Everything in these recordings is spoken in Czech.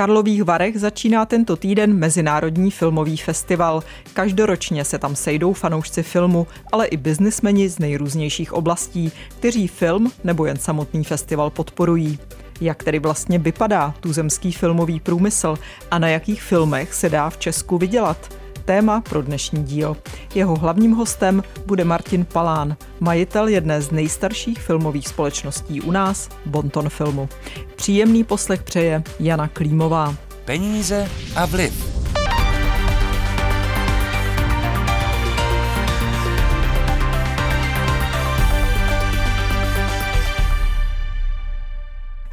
Karlových Varech začíná tento týden Mezinárodní filmový festival. Každoročně se tam sejdou fanoušci filmu, ale i biznismeni z nejrůznějších oblastí, kteří film nebo jen samotný festival podporují. Jak tedy vlastně vypadá tuzemský filmový průmysl a na jakých filmech se dá v Česku vydělat? Téma pro dnešní díl. Jeho hlavním hostem bude Martin Palán, majitel jedné z nejstarších filmových společností u nás, Bonton Filmu. Příjemný poslech přeje Jana Klímová. Peníze a vliv.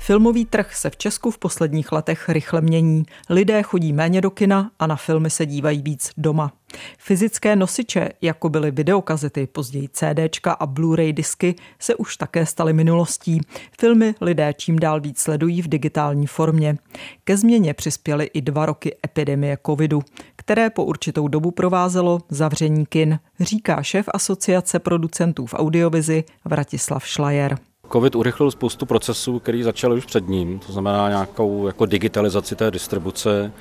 Filmový trh se v Česku v posledních letech rychle mění. Lidé chodí méně do kina a na filmy se dívají víc doma. Fyzické nosiče, jako byly videokazety, později CDčka a Blu-ray disky, se už také staly minulostí. Filmy lidé čím dál víc sledují v digitální formě. Ke změně přispěly i dva roky epidemie covidu, které po určitou dobu provázelo zavření kin, říká šéf asociace producentů v audiovizi Vratislav Šlajer. Covid urychlil spoustu procesů, který začaly už před ním, to znamená nějakou jako digitalizaci té distribuce,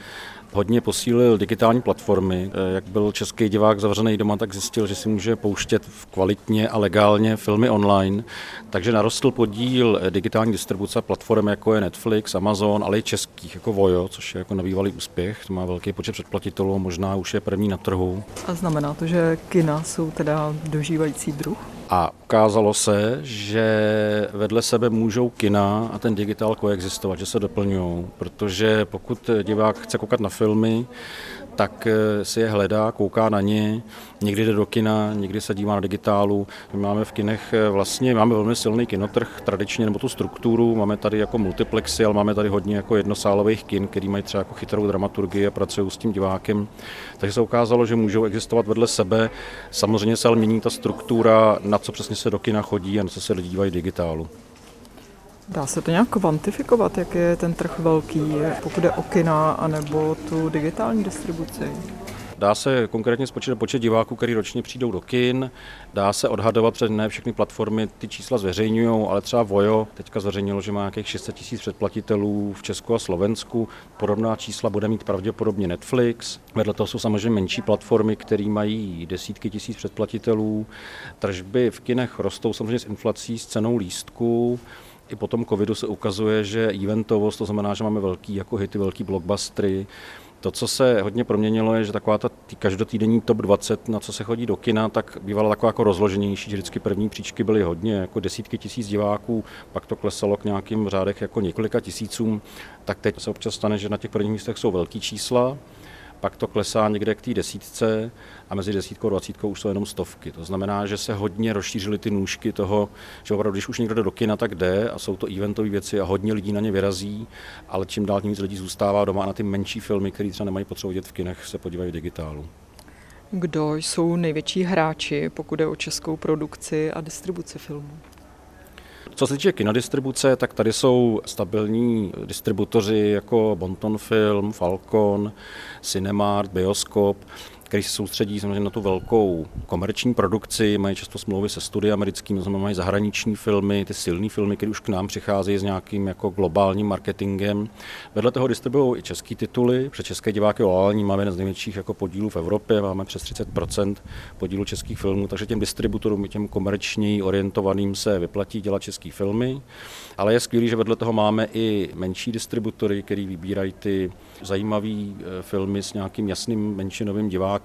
hodně posílil digitální platformy. Eh, jak byl český divák zavřený doma, tak zjistil, že si může pouštět kvalitně a legálně filmy online. Takže narostl podíl eh, digitální distribuce platform, jako je Netflix, Amazon, ale i českých, jako Vojo, což je jako nabývalý úspěch. To má velký počet předplatitelů, možná už je první na trhu. A znamená to, že kina jsou teda dožívající druh? A ukázalo se, že vedle sebe můžou kina a ten digitál koexistovat, že se doplňují, protože pokud divák chce koukat na filmy, tak eh, si je hledá, kouká na ně, někdy jde do kina, někdy se dívá na digitálu. My máme v kinech eh, vlastně, máme velmi silný kinotrh tradičně, nebo tu strukturu, máme tady jako multiplexy, ale máme tady hodně jako jednosálových kin, který mají třeba jako chytrou dramaturgii a pracují s tím divákem. Takže se ukázalo, že můžou existovat vedle sebe. Samozřejmě se ale mění ta struktura, na co přesně se do kina chodí a na co se dívají digitálu. Dá se to nějak kvantifikovat, jak je ten trh velký, pokud je o kina anebo tu digitální distribuci? Dá se konkrétně spočítat počet diváků, který ročně přijdou do kin, dá se odhadovat, protože ne všechny platformy ty čísla zveřejňují, ale třeba Vojo teďka zveřejnilo, že má nějakých 600 tisíc předplatitelů v Česku a Slovensku. Podobná čísla bude mít pravděpodobně Netflix. Vedle toho jsou samozřejmě menší platformy, které mají desítky tisíc předplatitelů. Tržby v kinech rostou samozřejmě s inflací, s cenou lístku. I po tom covidu se ukazuje, že eventovost, to znamená, že máme velký jako hity, velký blockbustery, to, co se hodně proměnilo, je, že taková ta každotýdenní top 20, na co se chodí do kina, tak bývala taková jako rozloženější, že vždycky první příčky byly hodně, jako desítky tisíc diváků, pak to klesalo k nějakým řádech jako několika tisícům, tak teď se občas stane, že na těch prvních místech jsou velký čísla, pak to klesá někde k té desítce a mezi desítkou a dvacítkou už jsou jenom stovky. To znamená, že se hodně rozšířily ty nůžky toho, že opravdu, když už někdo jde do kina, tak jde a jsou to eventové věci a hodně lidí na ně vyrazí, ale čím dál tím víc lidí zůstává doma a na ty menší filmy, které třeba nemají potřebu vidět v kinech, se podívají v digitálu. Kdo jsou největší hráči, pokud je o českou produkci a distribuci filmů? Co se týče kinodistribuce, tak tady jsou stabilní distributoři jako Bonton Film, Falcon, Cinemart, Bioskop který se soustředí samozřejmě na tu velkou komerční produkci, mají často smlouvy se study americkými, znamená mají zahraniční filmy, ty silné filmy, které už k nám přicházejí s nějakým jako globálním marketingem. Vedle toho distribuují i české tituly, před české diváky loální máme jeden z největších jako podílů v Evropě, máme přes 30% podílu českých filmů, takže těm distributorům, těm komerčně orientovaným se vyplatí dělat české filmy. Ale je skvělé, že vedle toho máme i menší distributory, který vybírají ty zajímavé eh, filmy s nějakým jasným menšinovým divákem,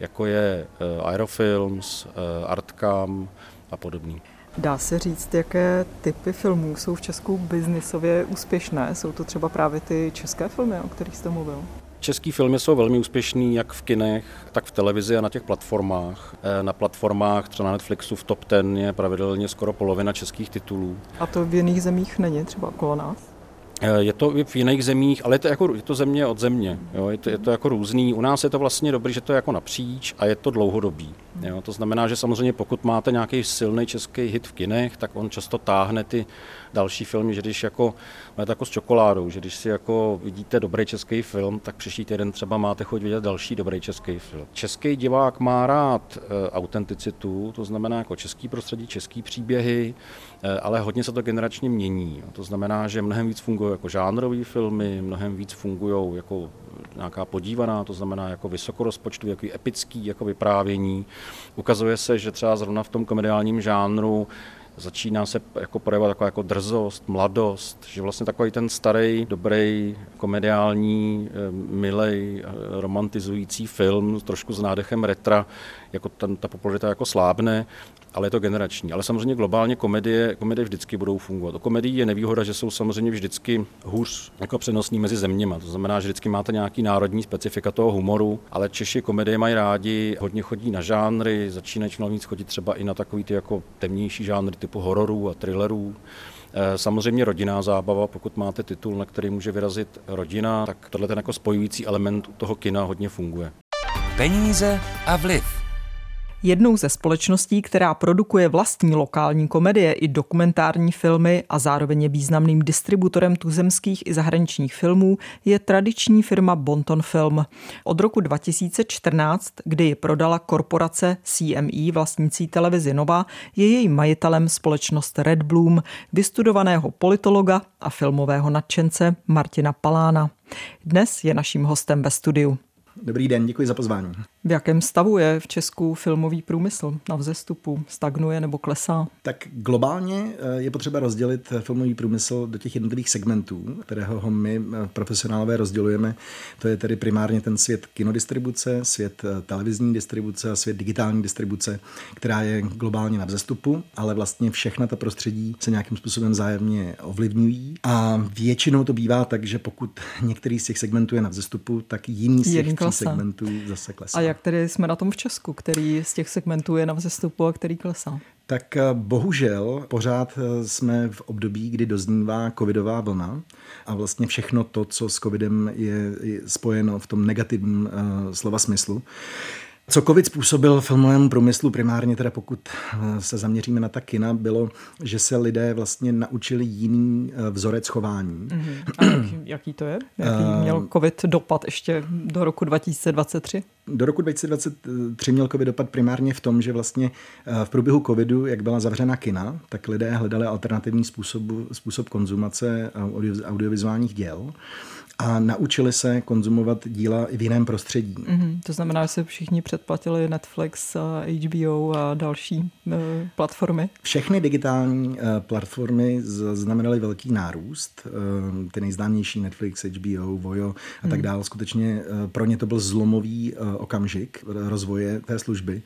jako je eh, Aerofilms, eh, Artcam a podobný. Dá se říct, jaké typy filmů jsou v Česku biznisově úspěšné? Jsou to třeba právě ty české filmy, o kterých jste mluvil? Český filmy jsou velmi úspěšný jak v kinech, tak v televizi a na těch platformách. Na platformách třeba na Netflixu v top 10 je pravidelně skoro polovina českých titulů. A to v jiných zemích není třeba okolo nás? Eh, je to v jiných zemích, ale je to, jako, je to země od země. Jo? Je, to, je to jako různý. U nás je to vlastně dobrý, že to je jako napříč a je to dlouhodobý. Jo? To znamená, že samozřejmě pokud máte nějaký silný český hit v kinech, tak on často táhne ty další filmy, že když jako, máte jako s čokoládou, že když si jako vidíte dobrý český film, tak příští týden třeba máte chuť vidět další dobrý český film. Český divák má rád e, autenticitu, to znamená jako český prostředí, český příběhy, e, ale hodně se to generačně mění. To znamená, že mnohem víc fungují jako žánrové filmy, mnohem víc fungují jako nějaká podívaná, to znamená jako vysokorozpočtový, jako epický jako vyprávění. Ukazuje se, že třeba zrovna v tom komediálním žánru začíná se jako projevovat taková jako drzost, mladost, že vlastně takový ten starý, dobrý, komediální, eh, milej, eh, romantizující film, trošku s nádechem retra, jako ten, ta popularita jako slábne ale je to generační. Ale samozřejmě globálně komedie, komedie vždycky budou fungovat. O komedii je nevýhoda, že jsou samozřejmě vždycky hůř jako přenosný mezi zeměma. To znamená, že vždycky máte nějaký národní specifika toho humoru, ale Češi komedie mají rádi, hodně chodí na žánry, začínají čím chodit třeba i na takový ty jako temnější žánry typu hororů a thrillerů. Eh, samozřejmě rodinná zábava, pokud máte titul, na který může vyrazit rodina, tak tohle ten jako spojující element toho kina hodně funguje. Peníze a vliv. Jednou ze společností, která produkuje vlastní lokální komedie i dokumentární filmy a zároveň je významným distributorem tuzemských i zahraničních filmů, je tradiční firma Bonton Film. Od roku 2014, kdy ji prodala korporace CME vlastnící televizi Nova, je její majitelem společnost Red Bloom, vystudovaného politologa a filmového nadšence Martina Palána. Dnes je naším hostem ve studiu. Dobrý den, děkuji za pozvání. V jakém stavu je v Česku filmový průmysl? Na vzestupu stagnuje nebo klesá? Tak globálně eh, je potřeba rozdělit eh, filmový průmysl do těch jednotlivých segmentů, kterého ho my eh, profesionálové rozdělujeme. To je tedy primárně ten svět kinodistribuce, svět televizní distribuce a svět digitální distribuce, která je globálně na vzestupu, ale vlastně všechna ta prostředí se nějakým způsobem zájemně ovlivňují. A většinou to bývá tak, že pokud některý z těch segmentů je na vzestupu, tak jiný z těch segmentů zase klesá. A jak tedy jsme na tom v Česku, který z těch segmentů je na vzestupu a který klesá? Tak eh, bohužel pořád eh, jsme v období, kdy doznívá covidová vlna a vlastně všechno to, co s covidem je spojeno v tom negativním uh, slova smyslu. Co covid způsobil filmovému průmyslu, primárně teda pokud se zaměříme na ta kina, bylo, že se lidé vlastně naučili jiný vzorec chování. Mm-hmm. A jaký, jaký to je? Jaký měl covid dopad ještě do roku 2023? do roku 2023 měl covid dopad primárně v tom, že vlastně eh, v průběhu covidu, jak byla zavřena kina, tak lidé hledali alternativní způsob, způsob konzumace audiovizuálních děl a naučili se konzumovat díla i v jiném prostředí. Mm-hmm. To znamená, že se všichni předplatili Netflix, HBO a další e, platformy? Všechny digitální e, platformy znamenaly velký nárůst. E, ty nejznámější Netflix, HBO, Vojo a tak mm. dále. Skutečně e, pro ně to byl zlomový e, okamžik rozvoje té služby.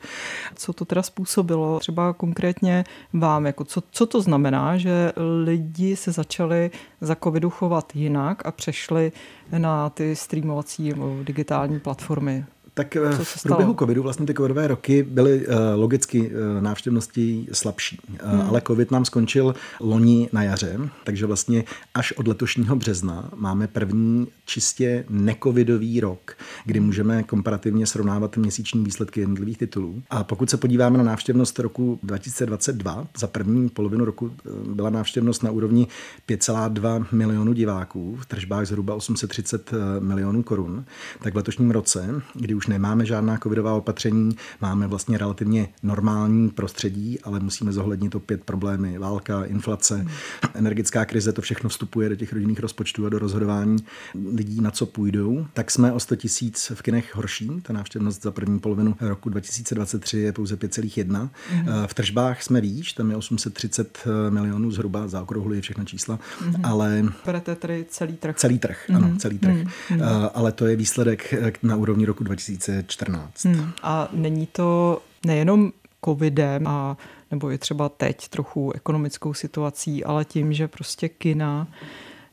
Co to teda způsobilo třeba konkrétně vám? Jako co, co to znamená, že lidi se začali za covidu chovat jinak a přešli na ty streamovací digitální platformy? Tak eh, v průběhu covidu vlastně ty covidové roky byly uh, logicky uh, návštěvnosti slabší, hmm. ale covid nám skončil loni na jaře, takže vlastně až od letošního března máme první čistě necovidový rok, kdy můžeme komparativně srovnávat měsíční výsledky jednotlivých titulů. A pokud se podíváme na návštěvnost roku 2022, za první polovinu roku byla návštěvnost na úrovni 5,2 milionů diváků, v tržbách zhruba 830 milionů korun, tak v letošním roce, kdy už nemáme žádná covidová opatření, máme vlastně relativně normální prostředí, ale musíme zohlednit opět problémy válka, inflace, hmm. energická krize, to všechno vstupuje do těch rodinných rozpočtů a do rozhodování lidí, na co půjdou. Tak jsme o 100 tisíc v kinech horší. Ta návštěvnost za první polovinu roku 2023 je pouze 5,1. Hmm. V tržbách jsme výš, tam je 830 milionů zhruba, zaokrouhluji všechna čísla, hmm. ale... Berete tedy celý trh. Celý trh, ano, hmm. celý trh. Hmm. Ale to je výsledek na úrovni roku 2023 2014. Hmm. A není to nejenom covidem a nebo je třeba teď trochu ekonomickou situací, ale tím, že prostě kina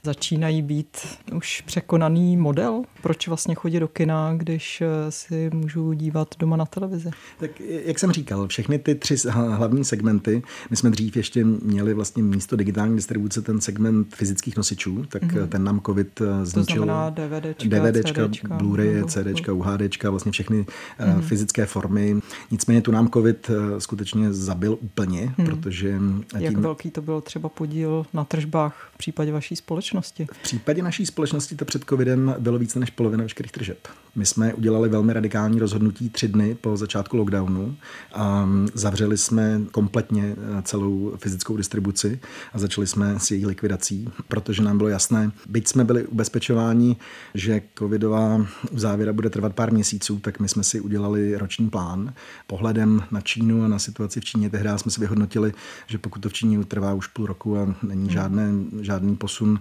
začínají být už překonaný model? Proč vlastně chodit do kina, když eh, si můžu dívat doma na televizi? Tak jak jsem říkal, všechny ty tři hlavní segmenty, my jsme dřív ještě měli vlastně místo digitální distribuce ten segment fyzických nosičů, tak mm-hmm. ten nám covid eh, zničil. To znamená DVDčka, DVDčka CDčka, Blu-ray, CDčka, UHDčka, vlastně všechny mm-hmm. fyzické formy. Nicméně tu nám covid skutečně zabil úplně, mm-hmm. protože... Jak tím... velký to byl třeba podíl na tržbách v případě vaší společnosti? Společnosti? V případě naší společnosti to před covidem bylo více než polovina veškerých tržeb. My jsme udělali velmi radikální rozhodnutí tři dny po začátku lockdownu a zavřeli jsme kompletně eh, celou fyzickou distribuci a začali jsme s její likvidací, protože nám bylo jasné, byť jsme byli ubezpečováni, že covidová uzávěra bude trvat pár měsíců, tak my jsme si udělali roční plán. Pohledem na Čínu a na situaci v Číně tehdy jsme si vyhodnotili, že pokud to v Číně trvá už půl roku a není žádné, žádný posun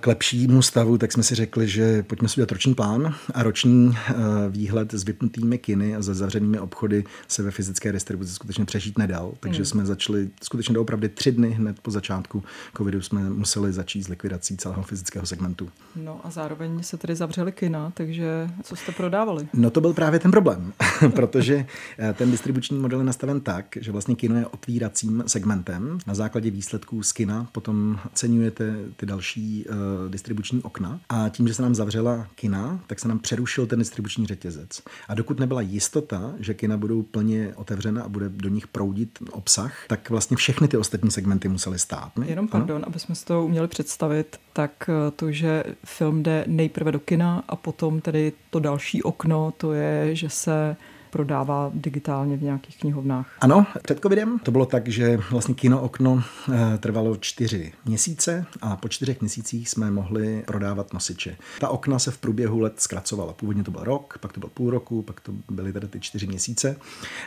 k lepšímu stavu, tak jsme si řekli, že pojďme si udělat roční plán a roční eh, výhled s vypnutými kiny a se zavřenými obchody se ve fyzické distribuci skutečně přežít nedal. Takže hmm. jsme začali skutečně doopravdy tři dny hned po začátku covidu jsme museli začít s likvidací celého fyzického segmentu. No a zároveň se tedy zavřeli kina, takže co jste prodávali? No to byl právě ten problém, protože eh, ten distribuční model je nastaven tak, že vlastně kino je otvíracím segmentem. Na základě výsledků z kina potom oceňujete ty další uh, distribuční okna a tím, že se nám zavřela kina, tak se nám přerušil ten distribuční řetězec. A dokud nebyla jistota, že kina budou plně otevřena a bude do nich proudit obsah, tak vlastně všechny ty ostatní segmenty musely stát. Ne? Jenom pardon, ano? aby jsme si to uměli představit, tak eh, to, že film jde nejprve do kina a potom tedy to další okno, to je, že se prodává digitálně v nějakých knihovnách. Ano, před covidem to bylo tak, že vlastně kino okno eh, trvalo čtyři měsíce a po čtyřech měsících jsme mohli prodávat nosiče. Ta okna se v průběhu let zkracovala. Původně to byl rok, pak to byl půl roku, pak to byly tady ty čtyři měsíce.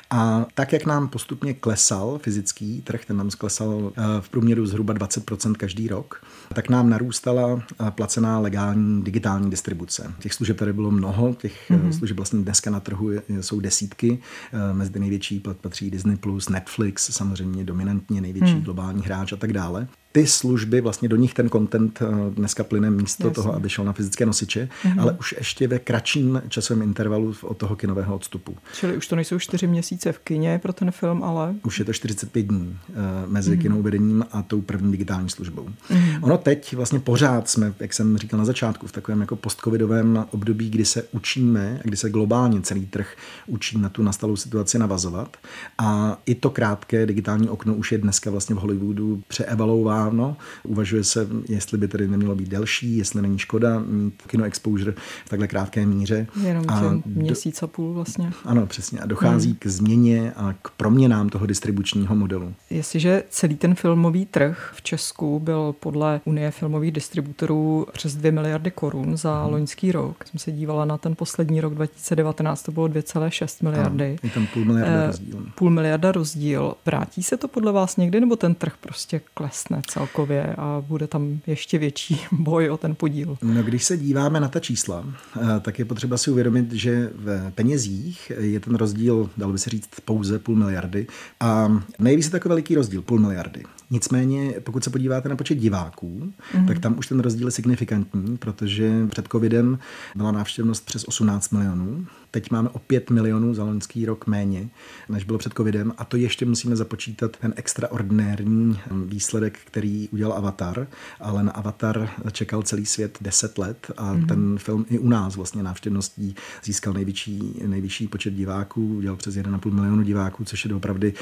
A tak, jak nám postupně klesal fyzický trh, ten nám sklesal eh, v průměru zhruba 20% každý rok, tak nám narůstala eh, placená legální digitální distribuce. Těch služeb tady bylo mnoho, těch mm-hmm. služeb vlastně dneska na trhu jsou desítky desítky. Eh, mezi největší patří Disney+, Netflix, samozřejmě dominantně největší hmm. globální hráč a tak dále ty služby, vlastně do nich ten content eh, dneska plyne místo Jasně. toho, aby šel na fyzické nosiče, mm-hmm. ale už ještě ve kratším časovém intervalu od toho kinového odstupu. Čili už to nejsou čtyři měsíce v kině pro ten film, ale... Už je to 45 dní uh, mezi mm-hmm. kinouvedením a tou první digitální službou. Mm-hmm. Ono teď vlastně pořád jsme, jak jsem říkal na začátku, v takovém jako postcovidovém období, kdy se učíme, kdy se globálně celý trh učí na tu nastalou situaci navazovat. A i to krátké digitální okno už je dneska vlastně v Hollywoodu přeevaluováno dávno. Uvažuje se, jestli by tedy nemělo být delší, jestli není škoda mít kino exposure v takhle krátké míře. Jenom a měsíc a půl vlastně. Ano, přesně. A dochází hmm. k změně a k proměnám toho distribučního modelu. Jestliže celý ten filmový trh v Česku byl podle Unie filmových distributorů přes 2 miliardy korun za hmm. loňský rok, jsem se dívala na ten poslední rok 2019, to bylo 2,6 miliardy. Ano, je tam půl miliarda eh, rozdíl. Půl miliarda rozdíl. Vrátí se to podle vás někdy, nebo ten trh prostě klesne? Celkově a bude tam ještě větší boj o ten podíl. No, když se díváme na ta čísla, eh, tak je potřeba si uvědomit, že v penězích je ten rozdíl, dalo by se říct, pouze půl miliardy a nejeví se takový veliký rozdíl, půl miliardy. Nicméně, pokud se podíváte na počet diváků, mm-hmm. tak tam už ten rozdíl je signifikantní, protože před covidem byla návštěvnost přes 18 milionů. Teď máme o 5 milionů za loňský rok méně, než bylo před covidem a to ještě musíme započítat ten extraordinární výsledek, který udělal Avatar, ale na Avatar čekal celý svět 10 let a mm-hmm. ten film i u nás vlastně návštěvností získal největší, nejvyšší počet diváků, udělal přes 1,5 milionu diváků, což je opravdu eh,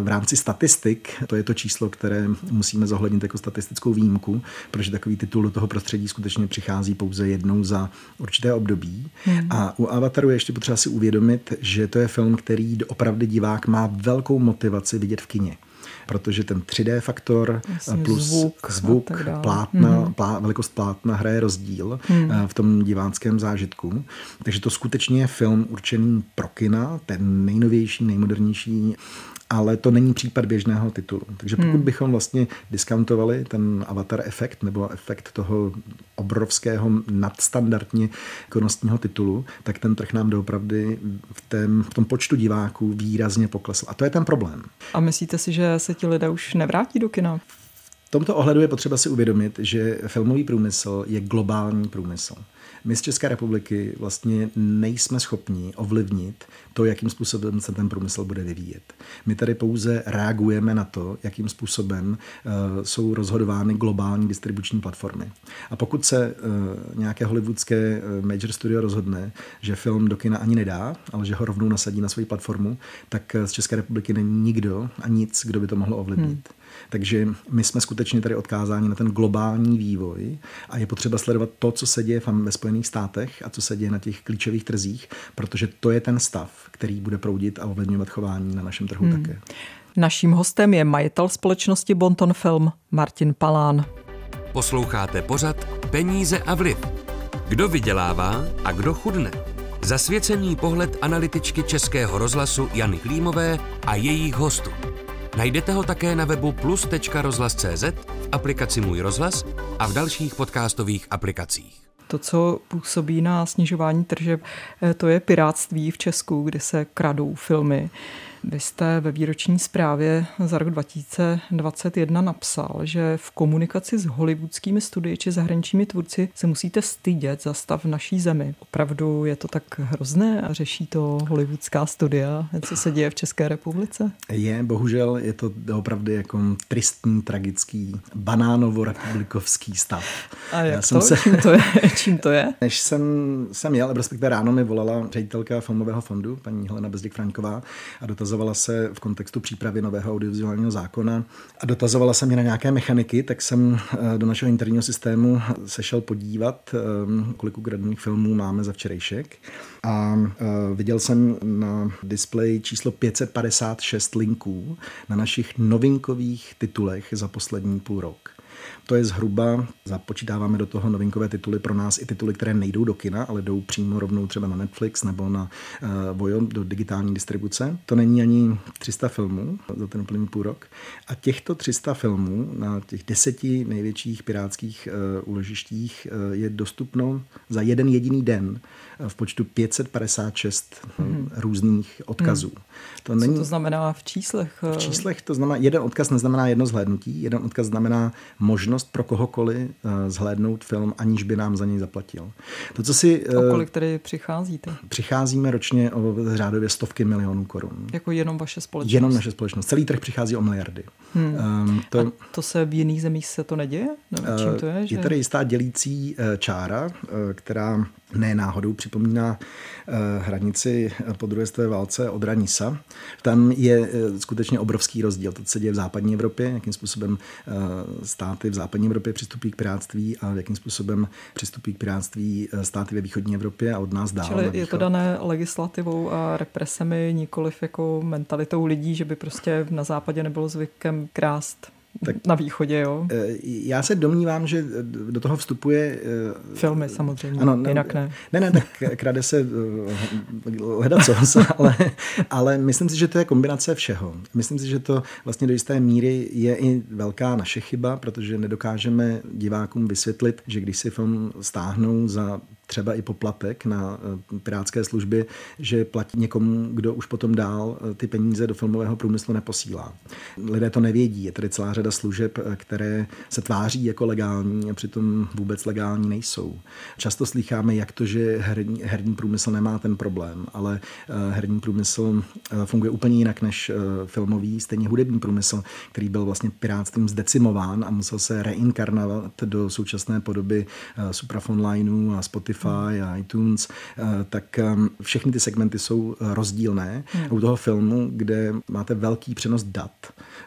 v rámci statistik, to je to číslo, které musíme zohlednit jako statistickou výjimku, protože takový titul do toho prostředí skutečně přichází pouze jednou za určité období. Hmm. A u Avataru je ještě potřeba si uvědomit, že to je film, který opravdu divák má velkou motivaci vidět v kině protože ten 3D faktor Jasně, plus zvuk, zvuk plátna, hmm. plá, velikost plátna hraje rozdíl hmm. v tom diváckém zážitku. Takže to skutečně je film určený pro kina, ten nejnovější, nejmodernější ale to není případ běžného titulu. Takže pokud hmm. bychom vlastně discountovali ten avatar efekt nebo efekt toho obrovského nadstandardně konostního titulu, tak ten trh nám doopravdy v, tém, v tom počtu diváků výrazně poklesl. A to je ten problém. A myslíte si, že se ti lidé už nevrátí do kina? V tomto ohledu je potřeba si uvědomit, že filmový průmysl je globální průmysl. My z České republiky vlastně nejsme schopni ovlivnit to, jakým způsobem se ten průmysl bude vyvíjet. My tady pouze reagujeme na to, jakým způsobem uh, jsou rozhodovány globální distribuční platformy. A pokud se uh, nějaké hollywoodské uh, major studio rozhodne, že film do kina ani nedá, ale že ho rovnou nasadí na svoji platformu, tak z České republiky není nikdo a nic, kdo by to mohl ovlivnit. Hmm. Takže my jsme skutečně tady odkázání na ten globální vývoj a je potřeba sledovat to, co se děje ve Spojených státech a co se děje na těch klíčových trzích, protože to je ten stav, který bude proudit a ovlivňovat chování na našem trhu hmm. také. Naším hostem je majitel společnosti Bonton Film Martin Palán. Posloucháte pořad Peníze a vliv. Kdo vydělává a kdo chudne? Zasvěcený pohled analytičky Českého rozhlasu Jany Klímové a jejich hostů. Najdete ho také na webu plus.rozhlas.cz, v aplikaci Můj rozhlas a v dalších podcastových aplikacích. To, co působí na snižování tržeb, eh, to je piráctví v Česku, kde se kradou filmy. Vy jste ve výroční zprávě za rok 2021 napsal, že v komunikaci s hollywoodskými studii či zahraničními tvůrci se musíte stydět za stav v naší zemi. Opravdu je to tak hrozné a řeší to hollywoodská studia, co se děje v České republice? Je, bohužel je to opravdu jako tristní, tragický, banánovo-republikovský stav. A jak Já to? Jsem se... Čím to je? Čím to je? Než jsem, jsem jel, respektive ráno mi volala ředitelka filmového fondu, paní Helena Bezděk Franková, a dotazovala dotazovala se v kontextu přípravy nového audiovizuálního zákona a dotazovala se mě na nějaké mechaniky, tak jsem eh, do našeho interního systému sešel podívat, eh, kolik ukradných filmů máme za včerejšek. A eh, viděl jsem na displeji číslo 556 linků na našich novinkových titulech za poslední půl rok. To je zhruba, započítáváme do toho novinkové tituly pro nás i tituly, které nejdou do kina, ale jdou přímo rovnou třeba na Netflix nebo na uh, Vojo do digitální distribuce. To není ani 300 filmů za ten úplný půl rok. A těchto 300 filmů na těch deseti největších pirátských uh, úložištích uh, je dostupno za jeden jediný den v počtu 556 hmm. různých odkazů. Hmm. To Co není... to znamená v číslech? V číslech to znamená, jeden odkaz neznamená jedno zhlédnutí, jeden odkaz znamená možnost pro kohokoliv eh, zhlédnout film, aniž by nám za něj zaplatil. To, co si, o eh, kolik tedy přicházíte? Přicházíme ročně o řádově stovky milionů korun. Jako jenom vaše společnost? Jenom naše společnost. Celý trh přichází o miliardy. Hmm. Um, to, A to se v jiných zemích se to neděje? Nebo čím to je? Že... Je tady jistá dělící čára, která ne náhodou připomíná eh, hranici po druhé světové válce od Ranisa. Tam je eh, skutečně obrovský rozdíl. To, co se děje v západní Evropě, jakým způsobem eh, státy v západní Evropě přistupují k piráctví a jakým způsobem přistupují k piráctví státy ve východní Evropě a od nás dál. Čili je to dané legislativou a represemi, nikoliv jako mentalitou lidí, že by prostě na západě nebylo zvykem krást tak, na východě, jo? Eh, já se domnívám, že do toho vstupuje... Eh, Filmy samozřejmě, ano, ne, jinak ne. Ne, ne, tak krade se eh, hledat co, ale, ale myslím si, že to je kombinace všeho. Myslím si, že to vlastně do jisté míry je i velká naše chyba, protože nedokážeme divákům vysvětlit, že když si film stáhnou za třeba i poplatek na eh, pirátské službě, že platí někomu, kdo už potom dál eh, ty peníze do filmového průmyslu neposílá. Lidé to nevědí. Je tady celá řada služeb, eh, které se tváří jako legální a přitom vůbec legální nejsou. Často slycháme, jak to, že herní, herní průmysl nemá ten problém, ale herní průmysl funguje úplně jinak než filmový, stejně hudební průmysl, který byl vlastně pirátstvím zdecimován a musel se reinkarnovat do současné podoby suprafonlineu a Spotify Spotify a iTunes, eh, tak ehm, všechny ty segmenty jsou eh, rozdílné. Hmm. U toho filmu, kde máte velký přenos dat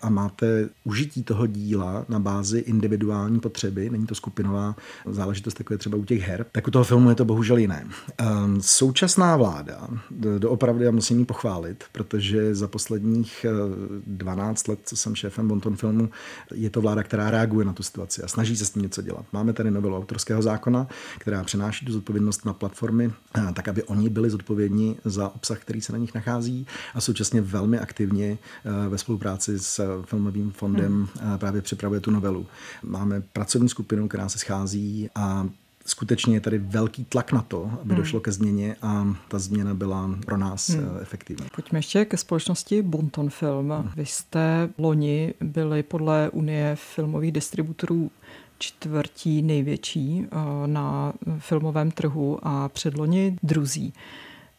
a máte užití toho díla na bázi individuální potřeby, není to skupinová záležitost, jako je třeba u těch her, tak u toho filmu je to bohužel jiné. Ehm, současná vláda, doopravdy já musím ji pochválit, protože za posledních 12 eh, let, co jsem šéfem Bonton filmu, je to vláda, která reaguje na tu situaci a snaží se s tím něco dělat. Máme tady novelu autorského zákona, která přenáší tu zodpovědnost na platformy, eh, tak aby oni byli zodpovědní za obsah, který se na nich nachází a současně velmi aktivně eh, ve spolupráci s filmovým fondem hmm. právě připravuje tu novelu. Máme pracovní skupinu, která se schází a skutečně je tady velký tlak na to, aby hmm. došlo ke změně a ta změna byla pro nás hmm. Eh, efektivní. Pojďme ještě ke společnosti Bonton Film. Hmm. Vy jste loni byli podle Unie filmových distributorů čtvrtí největší eh, na filmovém trhu a předloni druzí.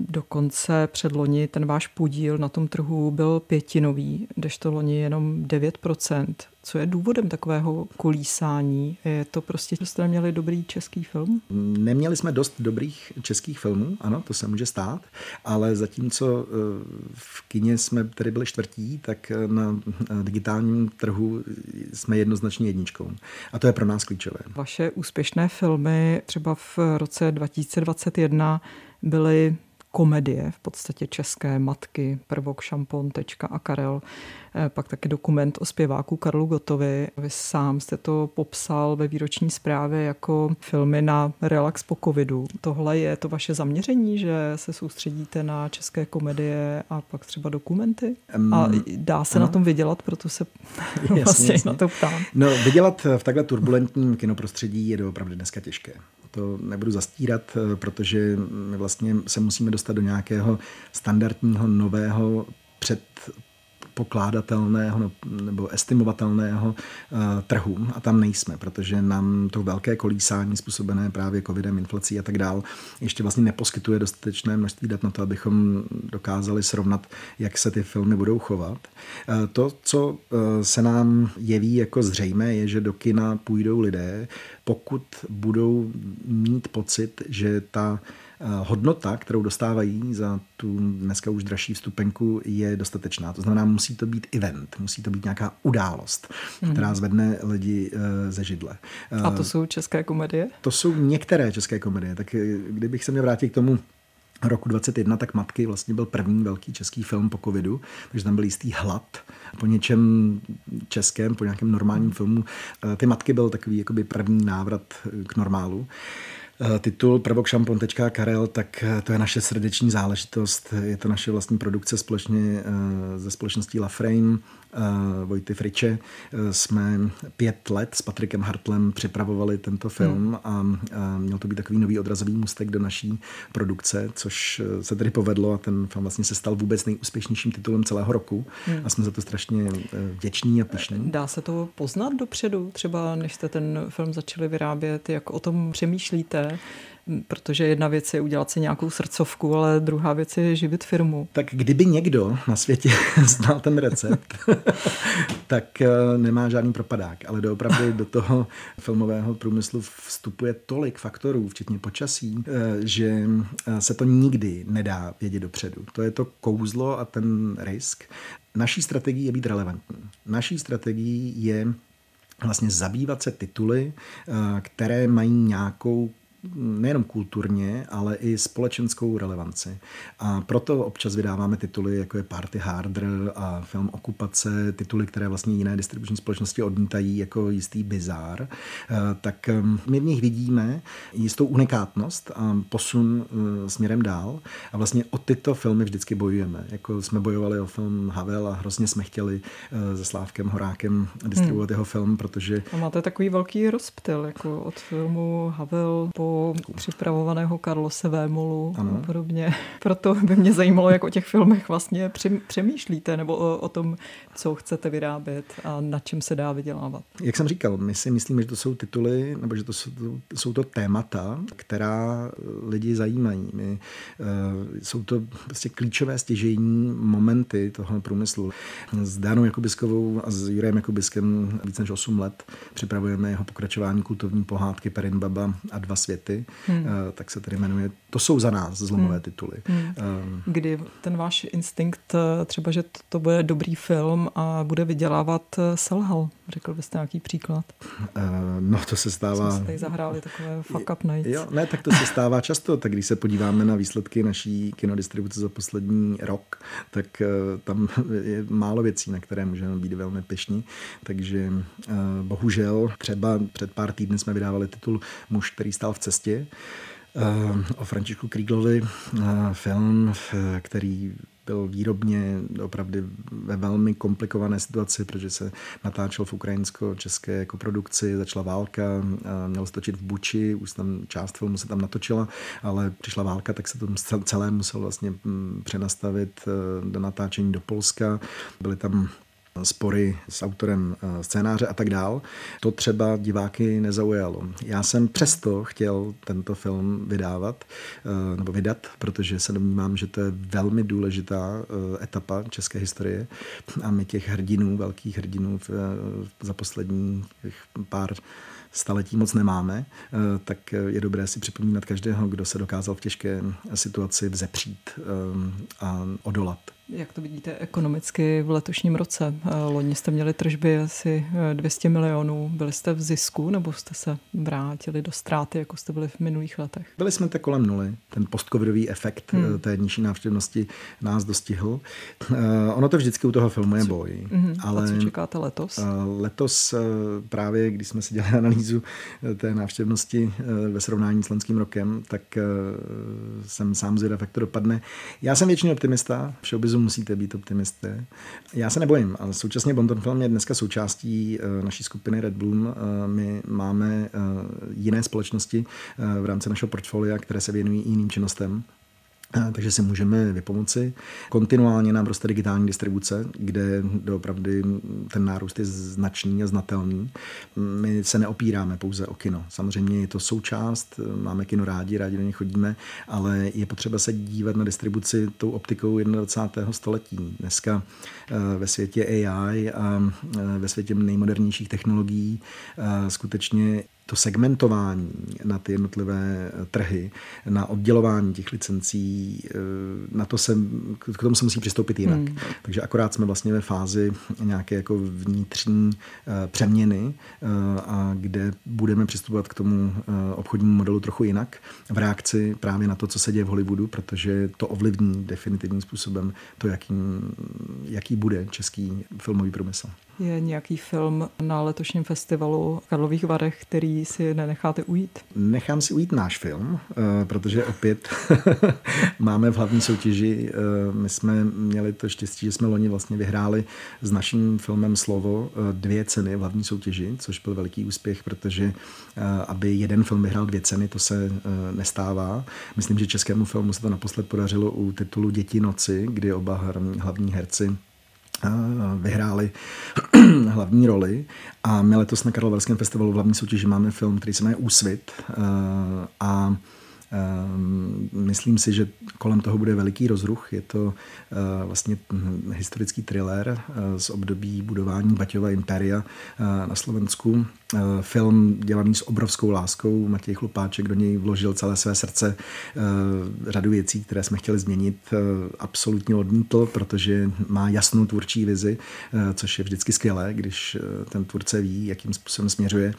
Dokonce před loni ten váš podíl na tom trhu byl pětinový, to loni jenom 9%. Co je důvodem takového kolísání? Je to prostě, že jste neměli dobrý český film? Neměli jsme dost dobrých českých filmů, ano, to se může stát, ale zatímco eh, v kině jsme tady byli čtvrtí, tak na digitálním trhu jsme jednoznačně jedničkou. A to je pro nás klíčové. Vaše úspěšné filmy třeba v roce 2021 byly komedie, v podstatě české matky, prvok, šampon, tečka a Karel. Eh, pak taky dokument o zpěváku Karlu Gotovi. Vy sám jste to popsal ve výroční zprávě jako filmy na relax po covidu. Tohle je to vaše zaměření, že se soustředíte na české komedie a pak třeba dokumenty? Um, a dá se ano. na tom vydělat, proto se jasně, vlastně jasně. na to ptám. No, vydělat v takhle turbulentním kinoprostředí je opravdu dneska těžké. To nebudu zastírat, eh, protože my vlastně se musíme dostat do nějakého standardního nového před pokládatelného no, nebo estimovatelného uh, trhu a tam nejsme, protože nám to velké kolísání způsobené právě covidem, inflací a tak dál ještě vlastně neposkytuje dostatečné množství dat na to, abychom dokázali srovnat, jak se ty filmy budou chovat. Uh, to, co uh, se nám jeví jako zřejmé, je, že do kina půjdou lidé, pokud budou mít pocit, že ta Eh, hodnota, kterou dostávají za tu dneska už dražší vstupenku, je dostatečná. To znamená, musí to být event, musí to být nějaká událost, hmm. která zvedne lidi eh, ze židle. A to eh, jsou české komedie? To jsou některé české komedie. Tak kdybych se měl vrátit k tomu roku 21, tak Matky vlastně byl první velký český film po covidu, takže tam byl jistý hlad po něčem českém, po nějakém normálním filmu. Ty Matky byl takový jakoby první návrat k normálu. Eh, titul Prvok šampon.karel, Karel, tak eh, to je naše srdeční záležitost. Je to naše vlastní produkce společně ze eh, společností La Frame. Eh, Vojty Friče, eh, jsme pět let s Patrikem Hartlem připravovali tento film hmm. a měl to být takový nový odrazový mustek do naší produkce, což eh, se tedy povedlo a ten film vlastně se stal vůbec nejúspěšnějším titulem celého roku hmm. a jsme za to strašně vděční a pišní. Dá se to poznat dopředu, třeba než jste ten film začali vyrábět, jak o tom přemýšlíte? Protože jedna věc je udělat si nějakou srdcovku, ale druhá věc je živit firmu. Tak kdyby někdo na světě znal ten recept, tak eh, nemá žádný propadák, ale doopravdy do toho filmového průmyslu vstupuje tolik faktorů, včetně počasí, eh, že eh, se to nikdy nedá vědět dopředu. To je to kouzlo a ten risk. Naší strategií je být relevantní. Naší strategií je vlastně zabývat se tituly, které mají nějakou nejenom kulturně, ale i společenskou relevanci. A proto občas vydáváme tituly, jako je Party Harder a film Okupace, tituly, které vlastně jiné distribuční společnosti odmítají jako jistý bizár. Eh, tak eh, my v nich vidíme jistou unikátnost a posun eh, směrem dál. A vlastně o tyto filmy vždycky bojujeme. Jako jsme bojovali o film Havel a hrozně jsme chtěli se Slávkem Horákem distribuovat hmm. jeho film, protože... A máte takový velký rozptyl, jako od filmu Havel po připravovaného Karlose Vémolu ano. a podobně. Proto by mě zajímalo, jak o těch filmech vlastně přemýšlíte, nebo o, o tom, co chcete vyrábět a na čem se dá vydělávat. Jak jsem říkal, my si myslíme, že to jsou tituly, nebo že to jsou, jsou to témata, která lidi zajímají. My, uh, jsou to prostě klíčové stěžejní momenty toho průmyslu. S Danou Jakubiskovou a s Jurem Jakubiskem víc než 8 let připravujeme jeho pokračování kultovní pohádky Perin Baba a dva světy světy, hmm. Eh, tak se tedy jmenuje. To jsou za nás zlomové hmm. tituly. Hmm. Um, Kdy ten váš instinkt, eh, třeba, že to bude dobrý film a bude vydělávat, selhal? Řekl byste nějaký příklad? Uh, no to se stává... Jsme tady zahráli takové fuck up nights. Jo, ne, tak to se stává často. Tak když se podíváme na výsledky naší kinodistribuce za poslední rok, tak uh, tam je málo věcí, na které můžeme být velmi pišní. Takže uh, bohužel třeba před pár týdny jsme vydávali titul Muž, který stál v cestě o Františku Kríglovi, film, který byl výrobně opravdu ve velmi komplikované situaci, protože se natáčel v ukrajinsko-české jako produkci, začala válka, měl se točit v Buči, už tam část filmu se tam natočila, ale přišla válka, tak se to celé musel vlastně mm, přenastavit do natáčení do Polska. Byly tam spory s autorem eh, scénáře a tak dál. To třeba diváky nezaujalo. Já jsem přesto chtěl tento film vydávat eh, nebo vydat, protože se domnívám, že to je velmi důležitá eh, etapa české historie a my těch hrdinů, velkých hrdinů za poslední pár staletí moc nemáme, tak je dobré si připomínat každého, kdo se dokázal v těžké situaci vzepřít a odolat. Jak to vidíte ekonomicky v letošním roce? Eh, loni jste měli tržby asi 200 eh, milionů. Byli jste v zisku nebo jste se vrátili do ztráty, jako jste byli v minulých letech? Byli jsme tak kolem nuly. Ten postcovidový efekt hmm. Eh, té nižší návštěvnosti nás dostihl. Ono to vždycky u toho filmu je boj. Hmm. Ale A co čekáte letos? Letos právě, když jsme si dělali analýzu té návštěvnosti ve srovnání s loňským rokem, tak jsem sám zvědav, jak to dopadne. Já jsem většině optimista. V showbizu musíte být optimisté. Já se nebojím, ale současně Bonton Film je dneska součástí eh, naší skupiny Red Bloom. Eh, my máme eh, jiné společnosti v rámci našeho portfolia, které se věnují jiným činnostem takže si můžeme vypomoci. Kontinuálně nám roste digitální distribuce, kde doopravdy ten nárůst je značný a znatelný. My se neopíráme pouze o kino. Samozřejmě je to součást, máme kino rádi, rádi do něj chodíme, ale je potřeba se dívat na distribuci tou optikou 21. století. Dneska eh, ve světě AI a eh, ve světě nejmodernějších technologií eh, skutečně to segmentování na ty jednotlivé trhy, na oddělování těch licencí, eh, na to se, k tomu se musí přistoupit jinak. Hmm. Takže akorát jsme vlastně ve fázi nějaké jako vnitřní eh, přeměny, eh, a kde budeme přistupovat k tomu obchodnímu modelu trochu jinak v reakci právě na to, co se děje v Hollywoodu, protože to ovlivní definitivním způsobem to, jaký, jaký bude český filmový průmysl. Je nějaký film na letošním festivalu v Karlových Varech, který si nenecháte ujít? Nechám si ujít náš film, eh, protože opět máme v hlavní soutěži, eh, my jsme měli to štěstí, že jsme loni vlastně vyhráli s naším filmem Slovo eh, dvě ceny v hlavní soutěži, což byl veliký úspěch, protože aby jeden film vyhrál dvě ceny, to se nestává. Myslím, že českému filmu se to naposled podařilo u titulu Děti noci, kdy oba hlavní herci vyhráli hlavní roli a my letos na Karlovarském festivalu v hlavní soutěži máme film, který se jmenuje Úsvit a Ehm, myslím si, že kolem toho bude veliký rozruch. Je to eh, vlastně historický thriller z období budování Baťova imperia na Slovensku. Film dělaný s obrovskou láskou. Matěj Chlupáček do něj vložil celé své srdce. Řadu věcí, které jsme chtěli změnit, absolutně odmítl, protože má jasnou tvůrčí vizi, což je vždycky skvělé, když ten tvůrce ví, jakým způsobem směřuje.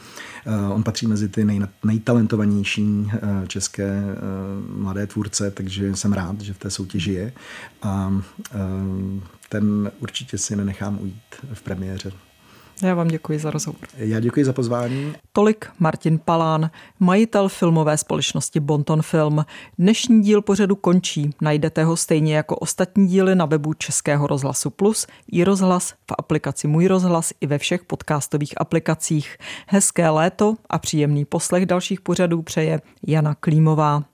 On patří mezi ty nej, nejtalentovanější české Eh, mladé tvůrce, takže jsem rád, že v té soutěži je a eh, ten určitě si nenechám ujít v premiéře. Já vám děkuji za rozhovor. Já děkuji za pozvání. Tolik Martin Palán, majitel filmové společnosti Bonton Film. Dnešní díl pořadu končí. Najdete ho stejně jako ostatní díly na webu Českého rozhlasu Plus, i rozhlas, v aplikaci Můj rozhlas i ve všech podcastových aplikacích. Hezké léto a příjemný poslech dalších pořadů přeje Jana Klímová.